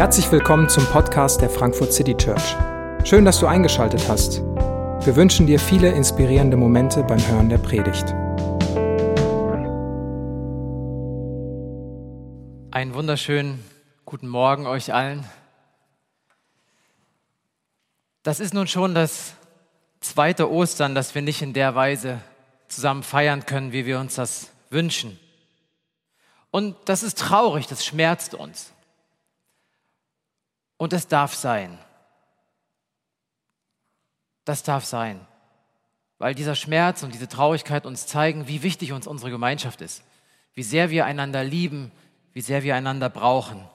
Herzlich willkommen zum Podcast der Frankfurt City Church. Schön, dass du eingeschaltet hast. Wir wünschen dir viele inspirierende Momente beim Hören der Predigt. Einen wunderschönen guten Morgen euch allen. Das ist nun schon das zweite Ostern, das wir nicht in der Weise zusammen feiern können, wie wir uns das wünschen. Und das ist traurig, das schmerzt uns. Und es darf sein. Das darf sein. Weil dieser Schmerz und diese Traurigkeit uns zeigen, wie wichtig uns unsere Gemeinschaft ist, wie sehr wir einander lieben, wie sehr wir einander brauchen.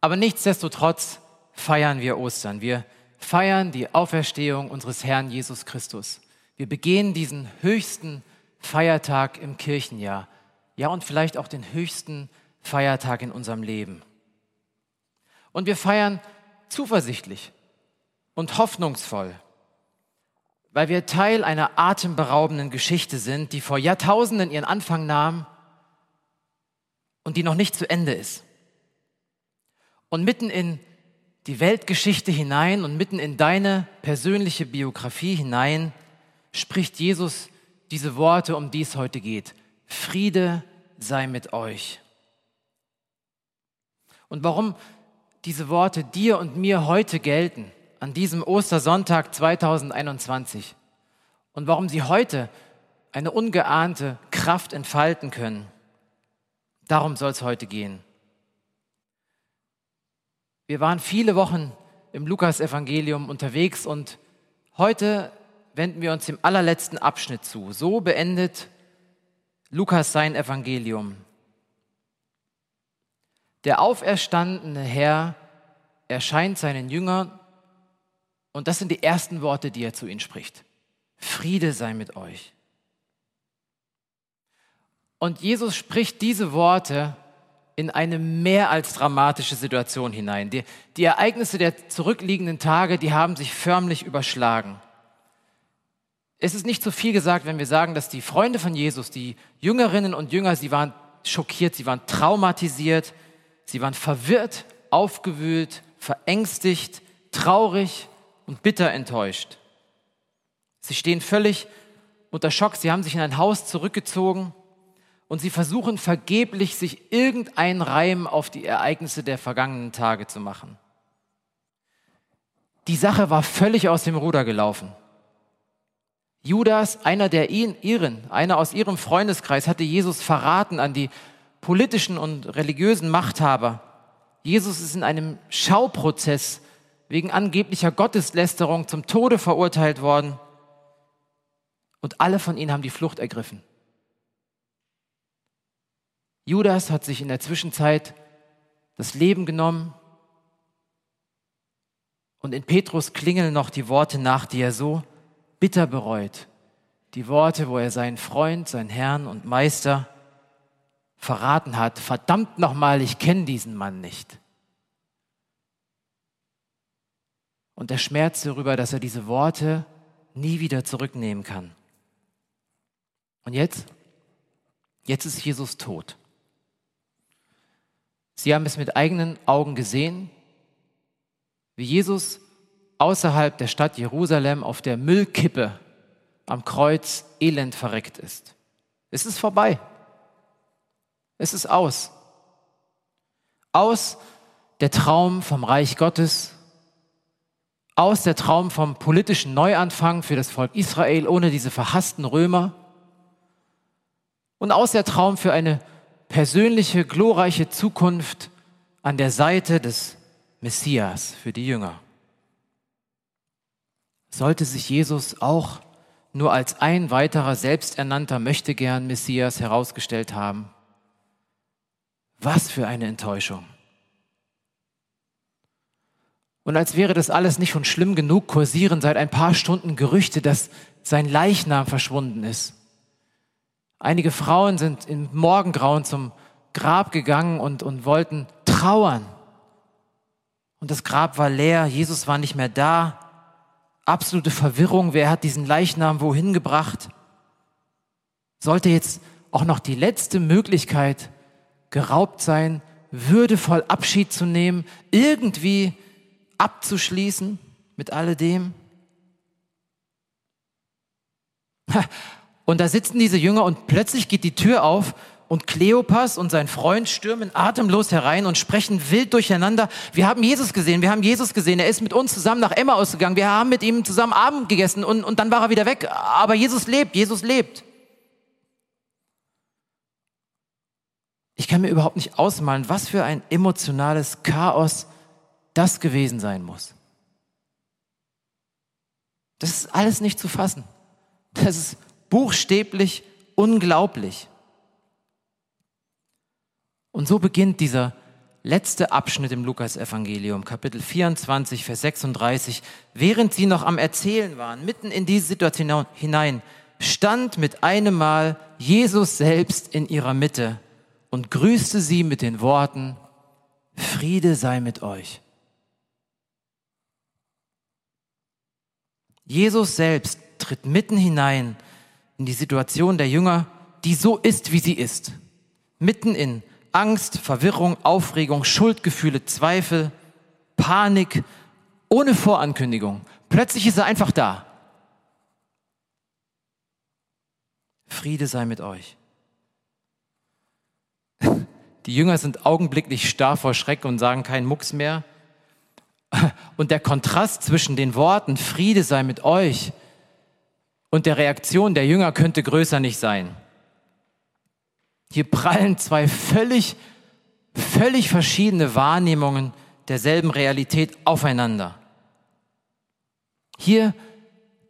Aber nichtsdestotrotz feiern wir Ostern. Wir feiern die Auferstehung unseres Herrn Jesus Christus. Wir begehen diesen höchsten Feiertag im Kirchenjahr. Ja, und vielleicht auch den höchsten Feiertag in unserem Leben. Und wir feiern zuversichtlich und hoffnungsvoll, weil wir Teil einer atemberaubenden Geschichte sind, die vor Jahrtausenden ihren Anfang nahm und die noch nicht zu Ende ist. Und mitten in die Weltgeschichte hinein und mitten in deine persönliche Biografie hinein spricht Jesus diese Worte, um die es heute geht. Friede sei mit euch. Und warum diese Worte dir und mir heute gelten, an diesem Ostersonntag 2021, und warum sie heute eine ungeahnte Kraft entfalten können, darum soll es heute gehen. Wir waren viele Wochen im Lukas-Evangelium unterwegs und heute wenden wir uns dem allerletzten Abschnitt zu. So beendet Lukas sein Evangelium. Der auferstandene Herr erscheint seinen Jüngern und das sind die ersten Worte, die er zu ihnen spricht. Friede sei mit euch. Und Jesus spricht diese Worte in eine mehr als dramatische Situation hinein. Die, die, Ereignisse der zurückliegenden Tage, die haben sich förmlich überschlagen. Es ist nicht zu viel gesagt, wenn wir sagen, dass die Freunde von Jesus, die Jüngerinnen und Jünger, sie waren schockiert, sie waren traumatisiert, sie waren verwirrt, aufgewühlt, verängstigt, traurig und bitter enttäuscht. Sie stehen völlig unter Schock, sie haben sich in ein Haus zurückgezogen und sie versuchen vergeblich, sich irgendeinen Reim auf die Ereignisse der vergangenen Tage zu machen. Die Sache war völlig aus dem Ruder gelaufen. Judas, einer der ihn, ihren, einer aus ihrem Freundeskreis, hatte Jesus verraten an die politischen und religiösen Machthaber. Jesus ist in einem Schauprozess wegen angeblicher Gotteslästerung zum Tode verurteilt worden. Und alle von ihnen haben die Flucht ergriffen. Judas hat sich in der Zwischenzeit das Leben genommen. Und in Petrus klingeln noch die Worte nach, die er so bitter bereut. Die Worte, wo er seinen Freund, seinen Herrn und Meister verraten hat. Verdammt nochmal, ich kenne diesen Mann nicht. Und der Schmerz darüber, dass er diese Worte nie wieder zurücknehmen kann. Und jetzt? Jetzt ist Jesus tot. Sie haben es mit eigenen Augen gesehen, wie Jesus außerhalb der Stadt Jerusalem auf der Müllkippe am Kreuz elend verreckt ist. Es ist vorbei. Es ist aus. Aus der Traum vom Reich Gottes, aus der Traum vom politischen Neuanfang für das Volk Israel ohne diese verhassten Römer und aus der Traum für eine persönliche, glorreiche Zukunft an der Seite des Messias für die Jünger sollte sich Jesus auch nur als ein weiterer selbsternannter Möchtegern Messias herausgestellt haben. Was für eine Enttäuschung. Und als wäre das alles nicht schon schlimm genug, kursieren seit ein paar Stunden Gerüchte, dass sein Leichnam verschwunden ist. Einige Frauen sind im Morgengrauen zum Grab gegangen und, und wollten trauern. Und das Grab war leer, Jesus war nicht mehr da absolute Verwirrung, wer hat diesen Leichnam wohin gebracht? Sollte jetzt auch noch die letzte Möglichkeit geraubt sein, würdevoll Abschied zu nehmen, irgendwie abzuschließen mit alledem. Und da sitzen diese Jünger und plötzlich geht die Tür auf und Kleopas und sein Freund stürmen atemlos herein und sprechen wild durcheinander. Wir haben Jesus gesehen, wir haben Jesus gesehen. Er ist mit uns zusammen nach Emma ausgegangen. Wir haben mit ihm zusammen Abend gegessen und, und dann war er wieder weg. Aber Jesus lebt, Jesus lebt. Ich kann mir überhaupt nicht ausmalen, was für ein emotionales Chaos das gewesen sein muss. Das ist alles nicht zu fassen. Das ist buchstäblich unglaublich. Und so beginnt dieser letzte Abschnitt im Lukas-Evangelium, Kapitel 24, Vers 36. Während sie noch am Erzählen waren, mitten in diese Situation hinein, stand mit einem Mal Jesus selbst in ihrer Mitte und grüßte sie mit den Worten, Friede sei mit euch. Jesus selbst tritt mitten hinein in die Situation der Jünger, die so ist, wie sie ist. Mitten in Angst, Verwirrung, Aufregung, Schuldgefühle, Zweifel, Panik, ohne Vorankündigung. Plötzlich ist er einfach da. Friede sei mit euch. Die Jünger sind augenblicklich starr vor Schreck und sagen keinen Mucks mehr. Und der Kontrast zwischen den Worten Friede sei mit euch und der Reaktion der Jünger könnte größer nicht sein. Hier prallen zwei völlig, völlig verschiedene Wahrnehmungen derselben Realität aufeinander. Hier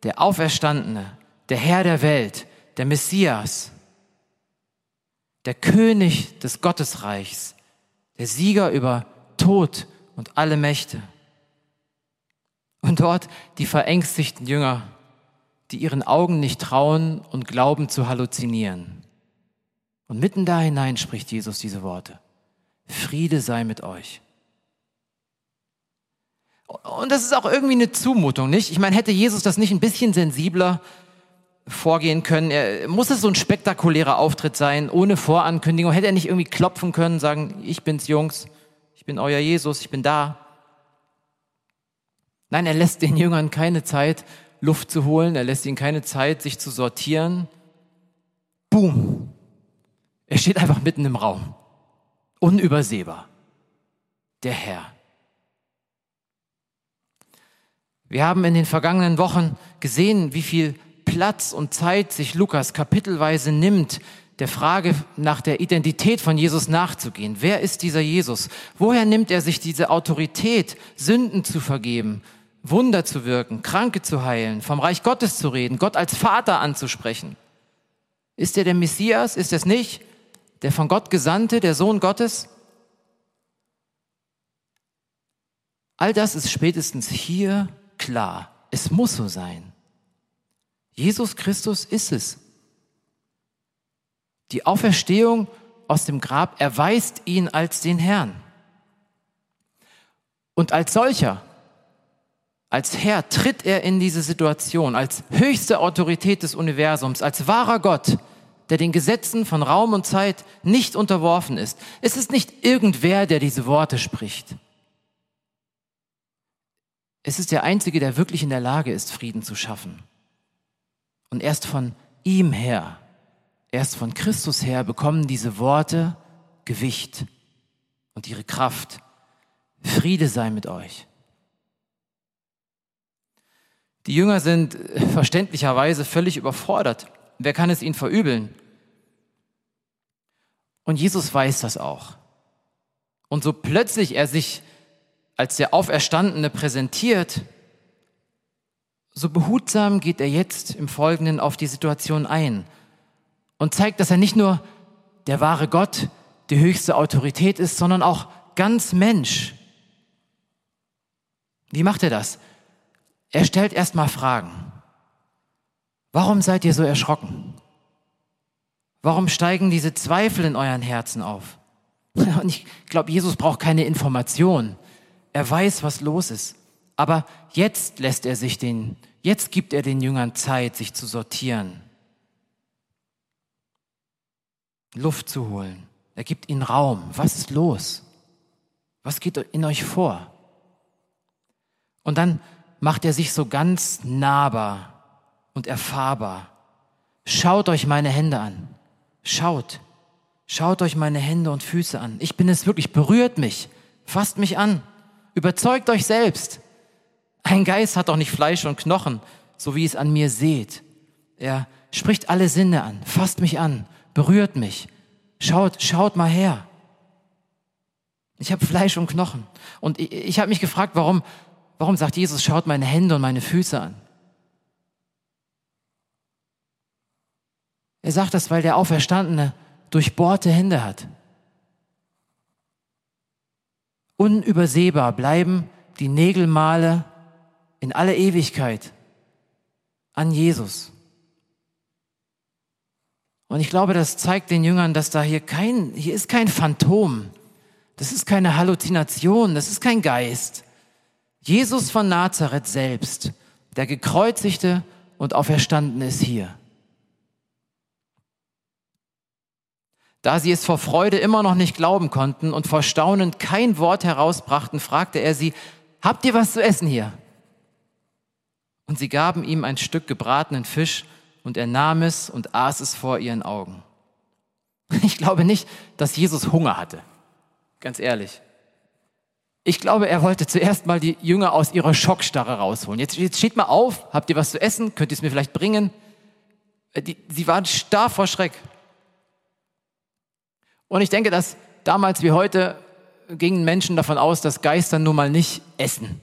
der Auferstandene, der Herr der Welt, der Messias, der König des Gottesreichs, der Sieger über Tod und alle Mächte. Und dort die verängstigten Jünger, die ihren Augen nicht trauen und glauben zu halluzinieren. Und mitten da hinein spricht Jesus diese Worte. Friede sei mit euch. Und das ist auch irgendwie eine Zumutung, nicht? Ich meine, hätte Jesus das nicht ein bisschen sensibler vorgehen können? Er, muss es so ein spektakulärer Auftritt sein, ohne Vorankündigung? Hätte er nicht irgendwie klopfen können, sagen, ich bin's Jungs, ich bin euer Jesus, ich bin da? Nein, er lässt den Jüngern keine Zeit, Luft zu holen, er lässt ihnen keine Zeit, sich zu sortieren. Boom, er steht einfach mitten im Raum. Unübersehbar. Der Herr. Wir haben in den vergangenen Wochen gesehen, wie viel Platz und Zeit sich Lukas kapitelweise nimmt, der Frage nach der Identität von Jesus nachzugehen. Wer ist dieser Jesus? Woher nimmt er sich diese Autorität, Sünden zu vergeben, Wunder zu wirken, Kranke zu heilen, vom Reich Gottes zu reden, Gott als Vater anzusprechen? Ist er der Messias? Ist es nicht? der von Gott Gesandte, der Sohn Gottes? All das ist spätestens hier klar. Es muss so sein. Jesus Christus ist es. Die Auferstehung aus dem Grab erweist ihn als den Herrn. Und als solcher, als Herr, tritt er in diese Situation, als höchste Autorität des Universums, als wahrer Gott, der den Gesetzen von Raum und Zeit nicht unterworfen ist. Es ist nicht irgendwer, der diese Worte spricht. Es ist der Einzige, der wirklich in der Lage ist, Frieden zu schaffen. Und erst von ihm her, erst von Christus her bekommen diese Worte Gewicht und ihre Kraft. Friede sei mit euch. Die Jünger sind verständlicherweise völlig überfordert. Wer kann es ihnen verübeln? Und Jesus weiß das auch. Und so plötzlich er sich als der Auferstandene präsentiert, so behutsam geht er jetzt im Folgenden auf die Situation ein und zeigt, dass er nicht nur der wahre Gott, die höchste Autorität ist, sondern auch ganz Mensch. Wie macht er das? Er stellt erstmal Fragen. Warum seid ihr so erschrocken? Warum steigen diese Zweifel in euren Herzen auf? Und ich glaube, Jesus braucht keine Information. Er weiß, was los ist. Aber jetzt lässt er sich den, jetzt gibt er den Jüngern Zeit, sich zu sortieren. Luft zu holen. Er gibt ihnen Raum. Was ist los? Was geht in euch vor? Und dann macht er sich so ganz nahbar und erfahrbar. Schaut euch meine Hände an. Schaut. Schaut euch meine Hände und Füße an. Ich bin es wirklich, berührt mich, fasst mich an, überzeugt euch selbst. Ein Geist hat doch nicht Fleisch und Knochen, so wie es an mir seht. Er spricht alle Sinne an, fasst mich an, berührt mich. Schaut, schaut mal her. Ich habe Fleisch und Knochen. Und ich, ich habe mich gefragt, warum, warum sagt Jesus, schaut meine Hände und meine Füße an? Er sagt das, weil der Auferstandene durchbohrte Hände hat. Unübersehbar bleiben die Nägelmale in alle Ewigkeit an Jesus. Und ich glaube, das zeigt den Jüngern, dass da hier kein, hier ist kein Phantom. Das ist keine Halluzination. Das ist kein Geist. Jesus von Nazareth selbst, der gekreuzigte und auferstanden ist hier. Da sie es vor Freude immer noch nicht glauben konnten und vor Staunen kein Wort herausbrachten, fragte er sie, habt ihr was zu essen hier? Und sie gaben ihm ein Stück gebratenen Fisch und er nahm es und aß es vor ihren Augen. Ich glaube nicht, dass Jesus Hunger hatte. Ganz ehrlich. Ich glaube, er wollte zuerst mal die Jünger aus ihrer Schockstarre rausholen. Jetzt, jetzt steht mal auf, habt ihr was zu essen? Könnt ihr es mir vielleicht bringen? Äh, die, sie waren starr vor Schreck. Und ich denke, dass damals wie heute gingen Menschen davon aus, dass Geister nun mal nicht essen.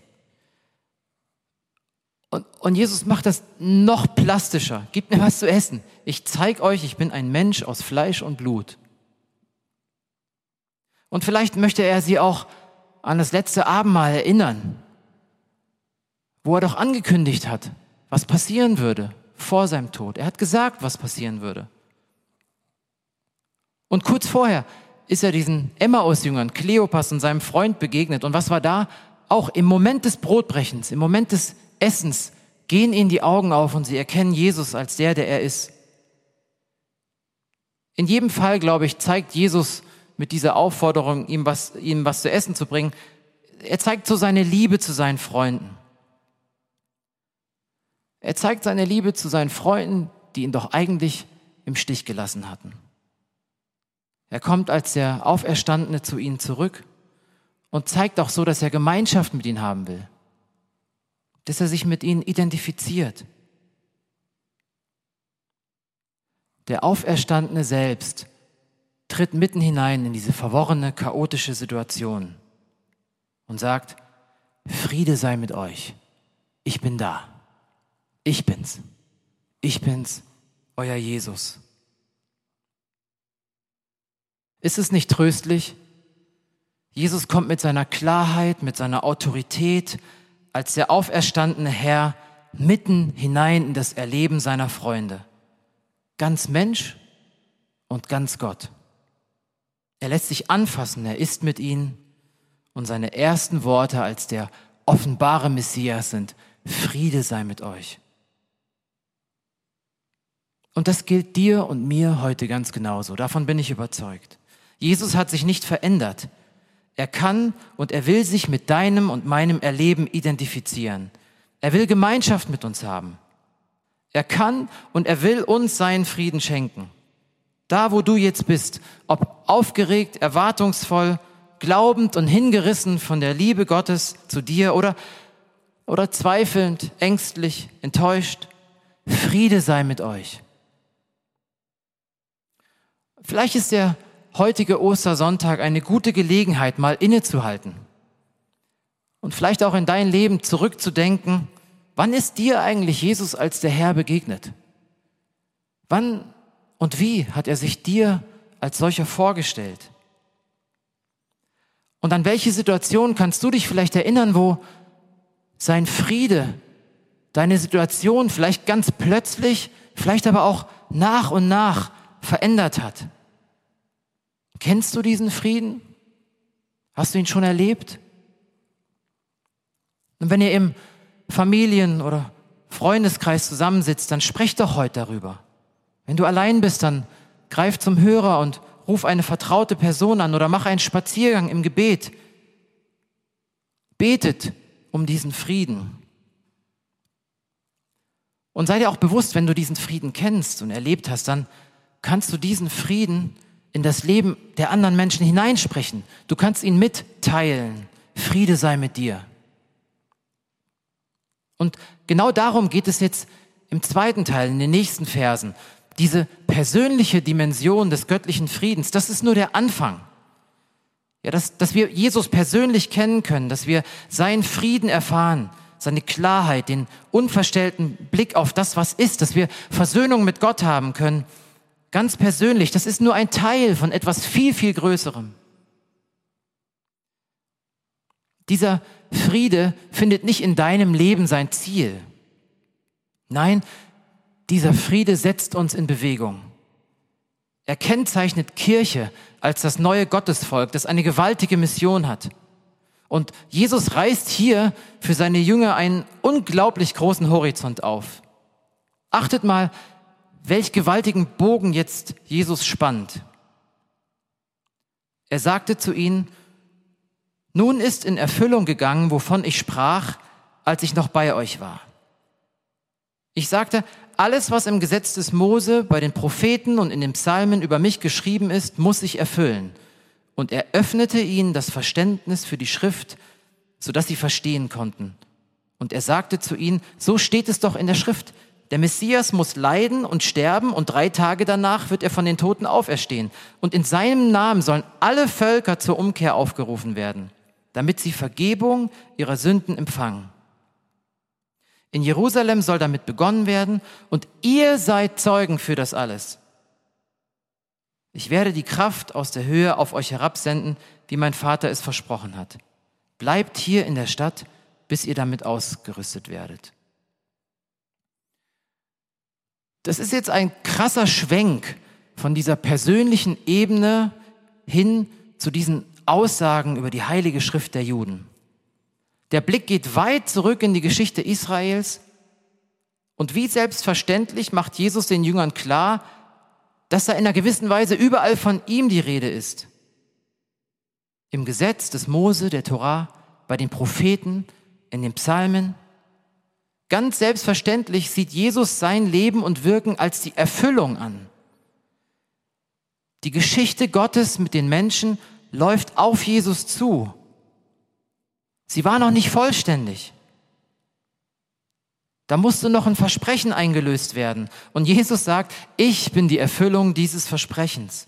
Und, und Jesus macht das noch plastischer. Gib mir was zu essen. Ich zeige euch, ich bin ein Mensch aus Fleisch und Blut. Und vielleicht möchte er sie auch an das letzte Abendmahl erinnern, wo er doch angekündigt hat, was passieren würde vor seinem Tod. Er hat gesagt, was passieren würde. Und kurz vorher ist er diesen Emmaus-Jüngern, Kleopas und seinem Freund begegnet. Und was war da? Auch im Moment des Brotbrechens, im Moment des Essens gehen ihnen die Augen auf und sie erkennen Jesus als der, der er ist. In jedem Fall, glaube ich, zeigt Jesus mit dieser Aufforderung, ihm was, ihm was zu essen zu bringen, er zeigt so seine Liebe zu seinen Freunden. Er zeigt seine Liebe zu seinen Freunden, die ihn doch eigentlich im Stich gelassen hatten. Er kommt als der Auferstandene zu ihnen zurück und zeigt auch so, dass er Gemeinschaft mit ihnen haben will dass er sich mit ihnen identifiziert. Der Auferstandene selbst tritt mitten hinein in diese verworrene, chaotische Situation und sagt, Friede sei mit euch. Ich bin da. Ich bin's. Ich bin's, euer Jesus. Ist es nicht tröstlich? Jesus kommt mit seiner Klarheit, mit seiner Autorität, als der auferstandene Herr mitten hinein in das Erleben seiner Freunde. Ganz Mensch und ganz Gott. Er lässt sich anfassen, er ist mit ihnen und seine ersten Worte als der offenbare Messias sind, Friede sei mit euch. Und das gilt dir und mir heute ganz genauso. Davon bin ich überzeugt. Jesus hat sich nicht verändert. Er kann und er will sich mit deinem und meinem Erleben identifizieren. Er will Gemeinschaft mit uns haben. Er kann und er will uns seinen Frieden schenken. Da, wo du jetzt bist, ob aufgeregt, erwartungsvoll, glaubend und hingerissen von der Liebe Gottes zu dir oder, oder zweifelnd, ängstlich, enttäuscht, Friede sei mit euch. Vielleicht ist der heutige Ostersonntag eine gute Gelegenheit, mal innezuhalten und vielleicht auch in dein Leben zurückzudenken, wann ist dir eigentlich Jesus als der Herr begegnet? Wann und wie hat er sich dir als solcher vorgestellt? Und an welche Situation kannst du dich vielleicht erinnern, wo sein Friede deine Situation vielleicht ganz plötzlich, vielleicht aber auch nach und nach verändert hat? Kennst du diesen Frieden? Hast du ihn schon erlebt? Und wenn ihr im Familien- oder Freundeskreis zusammensitzt, dann sprecht doch heute darüber. Wenn du allein bist, dann greif zum Hörer und ruf eine vertraute Person an oder mach einen Spaziergang im Gebet. Betet um diesen Frieden. Und sei dir auch bewusst, wenn du diesen Frieden kennst und erlebt hast, dann kannst du diesen Frieden in das Leben der anderen Menschen hineinsprechen. Du kannst ihn mitteilen. Friede sei mit dir. Und genau darum geht es jetzt im zweiten Teil, in den nächsten Versen. Diese persönliche Dimension des göttlichen Friedens, das ist nur der Anfang. Ja, dass, dass wir Jesus persönlich kennen können, dass wir seinen Frieden erfahren, seine Klarheit, den unverstellten Blick auf das, was ist, dass wir Versöhnung mit Gott haben können, ganz persönlich. Das ist nur ein Teil von etwas viel, viel Größerem. Dieser Friede findet nicht in deinem Leben sein Ziel. Nein, dieser Friede setzt uns in Bewegung. Er kennzeichnet Kirche als das neue Gottesvolk, das eine gewaltige Mission hat. Und Jesus reißt hier für seine Jünger einen unglaublich großen Horizont auf. Achtet mal, welch gewaltigen Bogen jetzt Jesus spannt. Er sagte zu ihnen, nun ist in Erfüllung gegangen, wovon ich sprach, als ich noch bei euch war. Ich sagte, alles, was im Gesetz des Mose, bei den Propheten und in den Psalmen über mich geschrieben ist, muss sich erfüllen. Und er öffnete ihnen das Verständnis für die Schrift, sodass sie verstehen konnten. Und er sagte zu ihnen, so steht es doch in der Schrift, der Messias muss leiden und sterben und drei Tage danach wird er von den Toten auferstehen. Und in seinem Namen sollen alle Völker zur Umkehr aufgerufen werden, damit sie Vergebung ihrer Sünden empfangen. In Jerusalem soll damit begonnen werden und ihr seid Zeugen für das alles. Ich werde die Kraft aus der Höhe auf euch herabsenden, wie mein Vater es versprochen hat. Bleibt hier in der Stadt, bis ihr damit ausgerüstet werdet. Das ist jetzt ein krasser Schwenk von dieser persönlichen Ebene hin zu diesen Aussagen über die heilige Schrift der Juden. Der Blick geht weit zurück in die Geschichte Israels und wie selbstverständlich macht Jesus den Jüngern klar, dass da in einer gewissen Weise überall von ihm die Rede ist. Im Gesetz des Mose, der Torah, bei den Propheten, in den Psalmen. Ganz selbstverständlich sieht Jesus sein Leben und Wirken als die Erfüllung an. Die Geschichte Gottes mit den Menschen läuft auf Jesus zu. Sie war noch nicht vollständig. Da musste noch ein Versprechen eingelöst werden. Und Jesus sagt, ich bin die Erfüllung dieses Versprechens.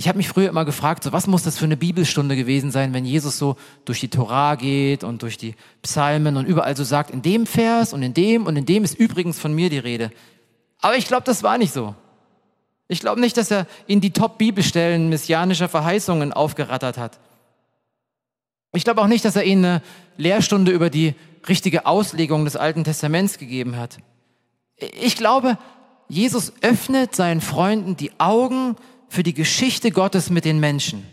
Ich habe mich früher immer gefragt, so was muss das für eine Bibelstunde gewesen sein, wenn Jesus so durch die Torah geht und durch die Psalmen und überall so sagt, in dem Vers und in dem und in dem ist übrigens von mir die Rede. Aber ich glaube, das war nicht so. Ich glaube nicht, dass er in die Top-Bibelstellen messianischer Verheißungen aufgerattert hat. Ich glaube auch nicht, dass er ihnen eine Lehrstunde über die richtige Auslegung des Alten Testaments gegeben hat. Ich glaube, Jesus öffnet seinen Freunden die Augen für die Geschichte Gottes mit den Menschen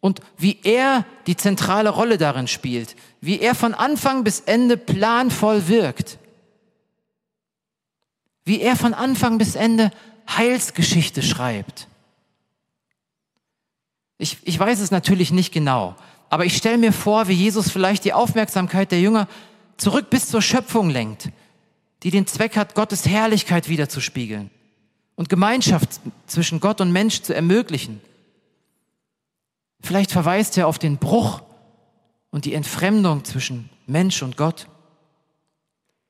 und wie er die zentrale Rolle darin spielt, wie er von Anfang bis Ende planvoll wirkt, wie er von Anfang bis Ende Heilsgeschichte schreibt. Ich, ich weiß es natürlich nicht genau, aber ich stelle mir vor, wie Jesus vielleicht die Aufmerksamkeit der Jünger zurück bis zur Schöpfung lenkt, die den Zweck hat, Gottes Herrlichkeit wiederzuspiegeln und Gemeinschaft zwischen Gott und Mensch zu ermöglichen. Vielleicht verweist er auf den Bruch und die Entfremdung zwischen Mensch und Gott.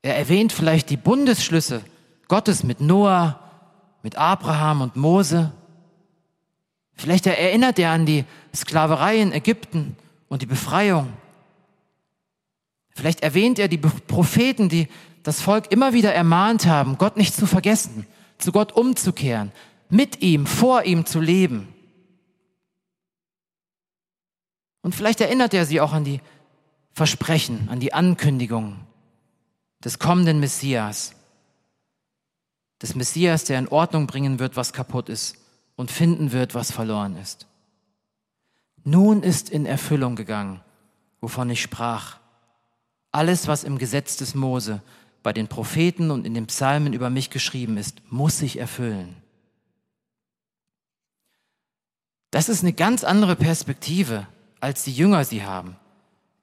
Er erwähnt vielleicht die Bundesschlüsse Gottes mit Noah, mit Abraham und Mose. Vielleicht erinnert er an die Sklaverei in Ägypten und die Befreiung. Vielleicht erwähnt er die Propheten, die das Volk immer wieder ermahnt haben, Gott nicht zu vergessen, zu Gott umzukehren, mit ihm, vor ihm zu leben. Und vielleicht erinnert er sie auch an die Versprechen, an die Ankündigungen des kommenden Messias. Des Messias, der in Ordnung bringen wird, was kaputt ist und finden wird, was verloren ist. Nun ist in Erfüllung gegangen, wovon ich sprach. Alles, was im Gesetz des Mose, bei den Propheten und in den Psalmen über mich geschrieben ist, muss sich erfüllen. Das ist eine ganz andere Perspektive, als die Jünger sie haben.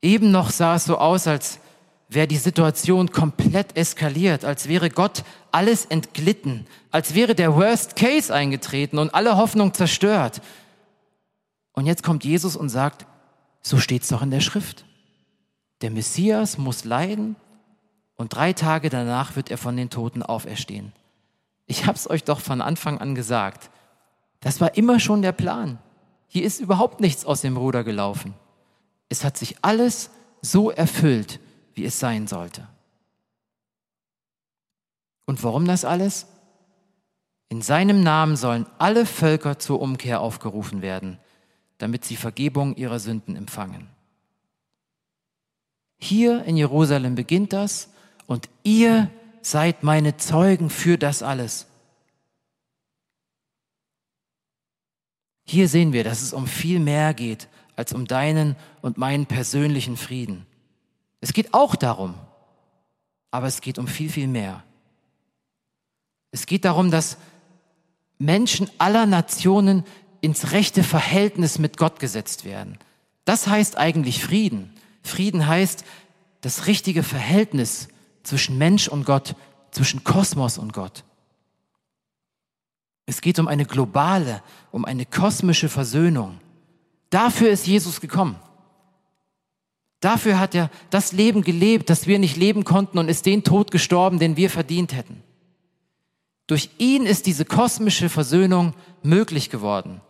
Eben noch sah es so aus, als wäre die Situation komplett eskaliert, als wäre Gott alles entglitten, als wäre der Worst Case eingetreten und alle Hoffnung zerstört. Und jetzt kommt Jesus und sagt, so steht's doch in der Schrift. Der Messias muss leiden und drei Tage danach wird er von den Toten auferstehen. Ich hab's euch doch von Anfang an gesagt. Das war immer schon der Plan. Hier ist überhaupt nichts aus dem Ruder gelaufen. Es hat sich alles so erfüllt, wie es sein sollte. Und warum das alles? In seinem Namen sollen alle Völker zur Umkehr aufgerufen werden, damit sie Vergebung ihrer Sünden empfangen. Hier in Jerusalem beginnt das und ihr seid meine Zeugen für das alles. Hier sehen wir, dass es um viel mehr geht als um deinen und meinen persönlichen Frieden. Es geht auch darum, aber es geht um viel, viel mehr. Es geht darum, dass Menschen aller Nationen ins rechte Verhältnis mit Gott gesetzt werden. Das heißt eigentlich Frieden. Frieden heißt das richtige Verhältnis zwischen Mensch und Gott, zwischen Kosmos und Gott. Es geht um eine globale, um eine kosmische Versöhnung. Dafür ist Jesus gekommen. Dafür hat er das Leben gelebt, das wir nicht leben konnten und ist den Tod gestorben, den wir verdient hätten. Durch ihn ist diese kosmische Versöhnung möglich geworden.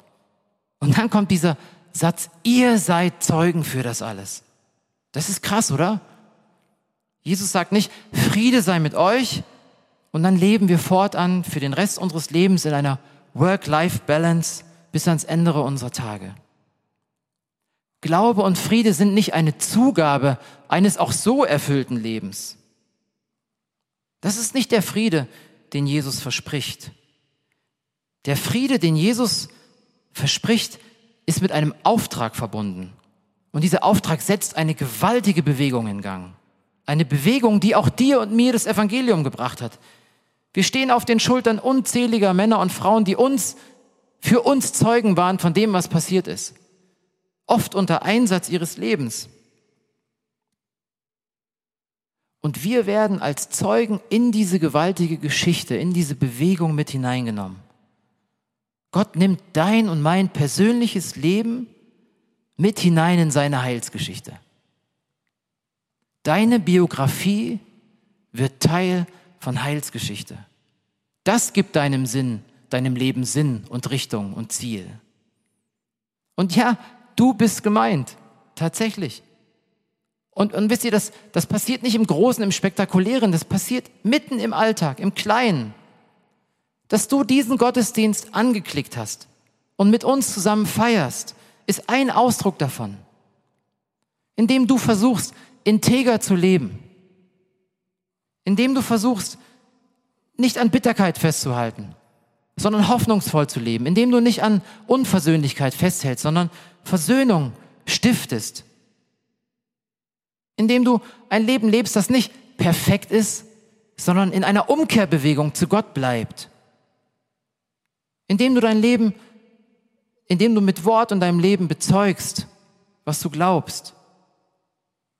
Und dann kommt dieser Satz, ihr seid Zeugen für das alles. Das ist krass, oder? Jesus sagt nicht, Friede sei mit euch und dann leben wir fortan für den Rest unseres Lebens in einer Work-Life-Balance bis ans Ende unserer Tage. Glaube und Friede sind nicht eine Zugabe eines auch so erfüllten Lebens. Das ist nicht der Friede, den Jesus verspricht. Der Friede, den Jesus verspricht, ist mit einem Auftrag verbunden. Und dieser Auftrag setzt eine gewaltige Bewegung in Gang. Eine Bewegung, die auch dir und mir das Evangelium gebracht hat. Wir stehen auf den Schultern unzähliger Männer und Frauen, die uns, für uns Zeugen waren von dem, was passiert ist. Oft unter Einsatz ihres Lebens. Und wir werden als Zeugen in diese gewaltige Geschichte, in diese Bewegung mit hineingenommen. Gott nimmt dein und mein persönliches Leben mit hinein in seine Heilsgeschichte. Deine Biografie wird Teil von Heilsgeschichte. Das gibt deinem Sinn, deinem Leben Sinn und Richtung und Ziel. Und ja, du bist gemeint, tatsächlich. Und, und wisst ihr, das, das passiert nicht im Großen, im Spektakulären, das passiert mitten im Alltag, im Kleinen. Dass du diesen Gottesdienst angeklickt hast und mit uns zusammen feierst, ist ein Ausdruck davon. Indem du versuchst, integer zu leben. Indem du versuchst, nicht an Bitterkeit festzuhalten, sondern hoffnungsvoll zu leben. Indem du nicht an Unversöhnlichkeit festhältst, sondern Versöhnung stiftest. Indem du ein Leben lebst, das nicht perfekt ist, sondern in einer Umkehrbewegung zu Gott bleibt. Indem du dein Leben, indem du mit Wort und deinem Leben bezeugst, was du glaubst.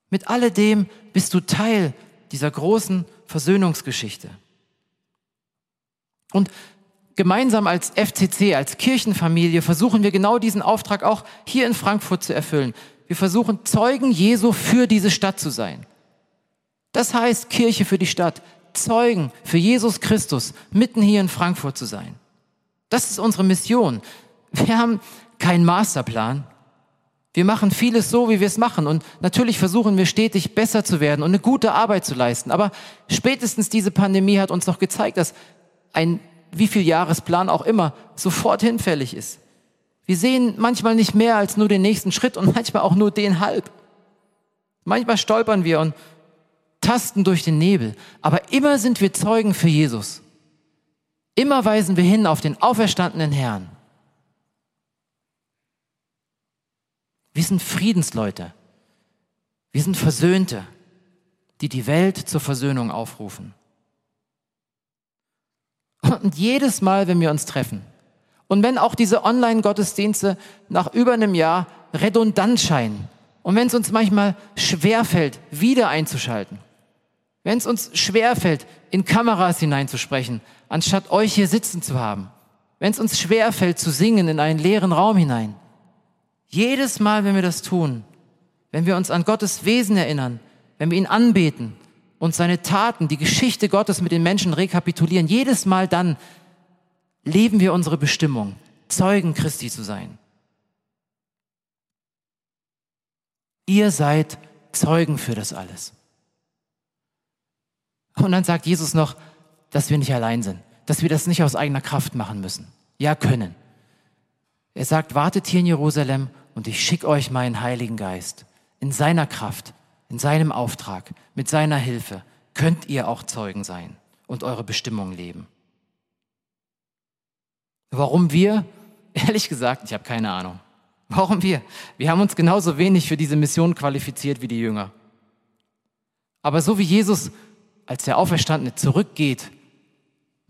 Mit alledem bist du Teil dieser großen Versöhnungsgeschichte. Und gemeinsam als FCC, als Kirchenfamilie versuchen wir genau diesen Auftrag auch hier in Frankfurt zu erfüllen. Wir versuchen Zeugen Jesu für diese Stadt zu sein. Das heißt Kirche für die Stadt, Zeugen für Jesus Christus mitten hier in Frankfurt zu sein. Das ist unsere Mission. Wir haben keinen Masterplan. Wir machen vieles so, wie wir es machen. Und natürlich versuchen wir stetig besser zu werden und eine gute Arbeit zu leisten. Aber spätestens diese Pandemie hat uns doch gezeigt, dass ein wie viel Jahresplan auch immer sofort hinfällig ist. Wir sehen manchmal nicht mehr als nur den nächsten Schritt und manchmal auch nur den halb. Manchmal stolpern wir und tasten durch den Nebel. Aber immer sind wir Zeugen für Jesus. Immer weisen wir hin auf den auferstandenen Herrn. Wir sind Friedensleute. Wir sind Versöhnte, die die Welt zur Versöhnung aufrufen. Und jedes Mal, wenn wir uns treffen, und wenn auch diese Online-Gottesdienste nach über einem Jahr redundant scheinen, Und wenn es uns manchmal schwerfällt, wieder einzuschalten, wenn es uns schwerfällt, in Kameras hineinzusprechen, anstatt euch hier sitzen zu haben, wenn es uns schwerfällt zu singen in einen leeren Raum hinein, jedes Mal, wenn wir das tun, wenn wir uns an Gottes Wesen erinnern, wenn wir ihn anbeten und seine Taten, die Geschichte Gottes mit den Menschen rekapitulieren, jedes Mal dann leben wir unsere Bestimmung, Zeugen Christi zu sein. Ihr seid Zeugen für das alles. Und dann sagt Jesus noch, dass wir nicht allein sind, dass wir das nicht aus eigener Kraft machen müssen. Ja, können. Er sagt, wartet hier in Jerusalem und ich schicke euch meinen Heiligen Geist. In seiner Kraft, in seinem Auftrag, mit seiner Hilfe könnt ihr auch Zeugen sein und eure Bestimmung leben. Warum wir? Ehrlich gesagt, ich habe keine Ahnung. Warum wir? Wir haben uns genauso wenig für diese Mission qualifiziert wie die Jünger. Aber so wie Jesus als der Auferstandene zurückgeht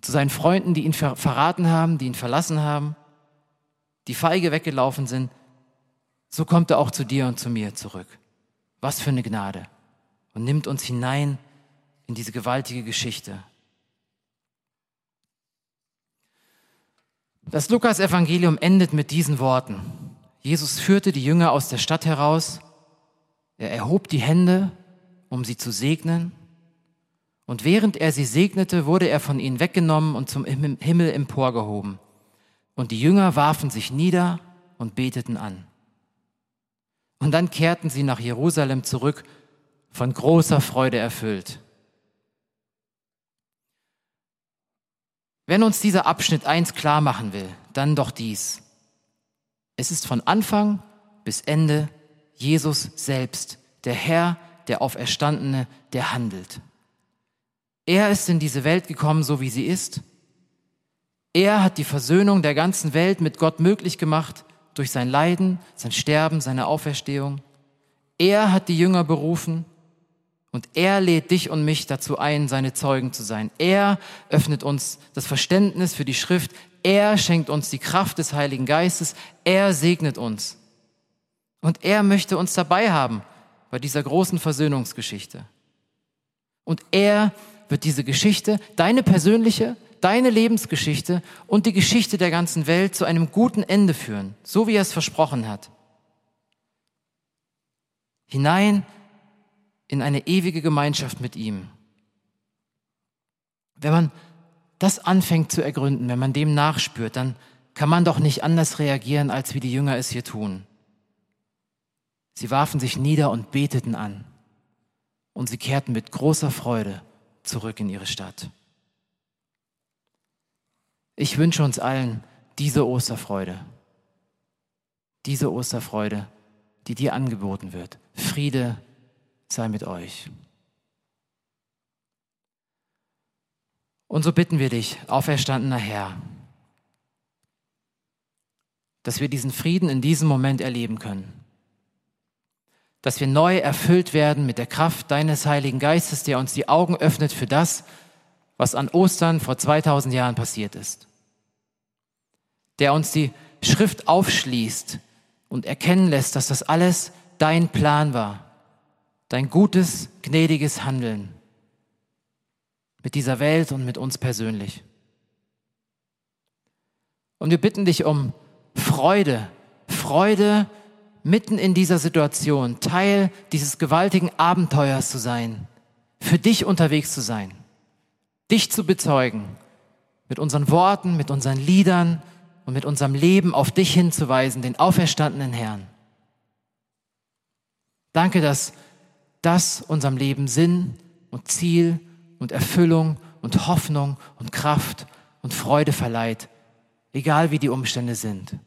zu seinen Freunden, die ihn verraten haben, die ihn verlassen haben, die feige weggelaufen sind, so kommt er auch zu dir und zu mir zurück. Was für eine Gnade. Und nimmt uns hinein in diese gewaltige Geschichte. Das Lukas-Evangelium endet mit diesen Worten. Jesus führte die Jünger aus der Stadt heraus. Er erhob die Hände, um sie zu segnen. Und während er sie segnete, wurde er von ihnen weggenommen und zum Himmel emporgehoben. Und die Jünger warfen sich nieder und beteten an. Und dann kehrten sie nach Jerusalem zurück, von großer Freude erfüllt. Wenn uns dieser Abschnitt eins klar machen will, dann doch dies. Es ist von Anfang bis Ende Jesus selbst, der Herr, der Auferstandene, der handelt. Er ist in diese Welt gekommen, so wie sie ist. Er hat die Versöhnung der ganzen Welt mit Gott möglich gemacht durch sein Leiden, sein Sterben, seine Auferstehung. Er hat die Jünger berufen und er lädt dich und mich dazu ein, seine Zeugen zu sein. Er öffnet uns das Verständnis für die Schrift. Er schenkt uns die Kraft des Heiligen Geistes. Er segnet uns. Und er möchte uns dabei haben bei dieser großen Versöhnungsgeschichte. Und er wird diese Geschichte, deine persönliche, deine Lebensgeschichte und die Geschichte der ganzen Welt zu einem guten Ende führen, so wie er es versprochen hat. Hinein in eine ewige Gemeinschaft mit ihm. Wenn man das anfängt zu ergründen, wenn man dem nachspürt, dann kann man doch nicht anders reagieren, als wie die Jünger es hier tun. Sie warfen sich nieder und beteten an. Und sie kehrten mit großer Freude zurück in ihre Stadt. Ich wünsche uns allen diese Osterfreude, diese Osterfreude, die dir angeboten wird. Friede sei mit euch. Und so bitten wir dich, auferstandener Herr, dass wir diesen Frieden in diesem Moment erleben können dass wir neu erfüllt werden mit der Kraft deines Heiligen Geistes, der uns die Augen öffnet für das, was an Ostern vor 2000 Jahren passiert ist. Der uns die Schrift aufschließt und erkennen lässt, dass das alles dein Plan war, dein gutes, gnädiges Handeln mit dieser Welt und mit uns persönlich. Und wir bitten dich um Freude, Freude mitten in dieser Situation Teil dieses gewaltigen Abenteuers zu sein, für dich unterwegs zu sein, dich zu bezeugen, mit unseren Worten, mit unseren Liedern und mit unserem Leben auf dich hinzuweisen, den auferstandenen Herrn. Danke, dass das unserem Leben Sinn und Ziel und Erfüllung und Hoffnung und Kraft und Freude verleiht, egal wie die Umstände sind.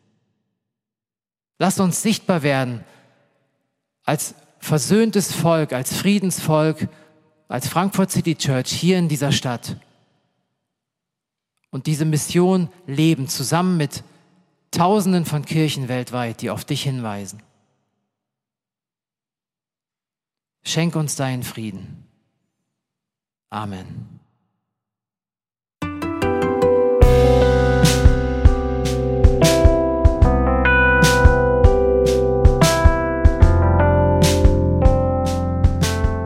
Lass uns sichtbar werden als versöhntes Volk, als Friedensvolk, als Frankfurt City Church hier in dieser Stadt. Und diese Mission leben zusammen mit Tausenden von Kirchen weltweit, die auf dich hinweisen. Schenk uns deinen Frieden. Amen.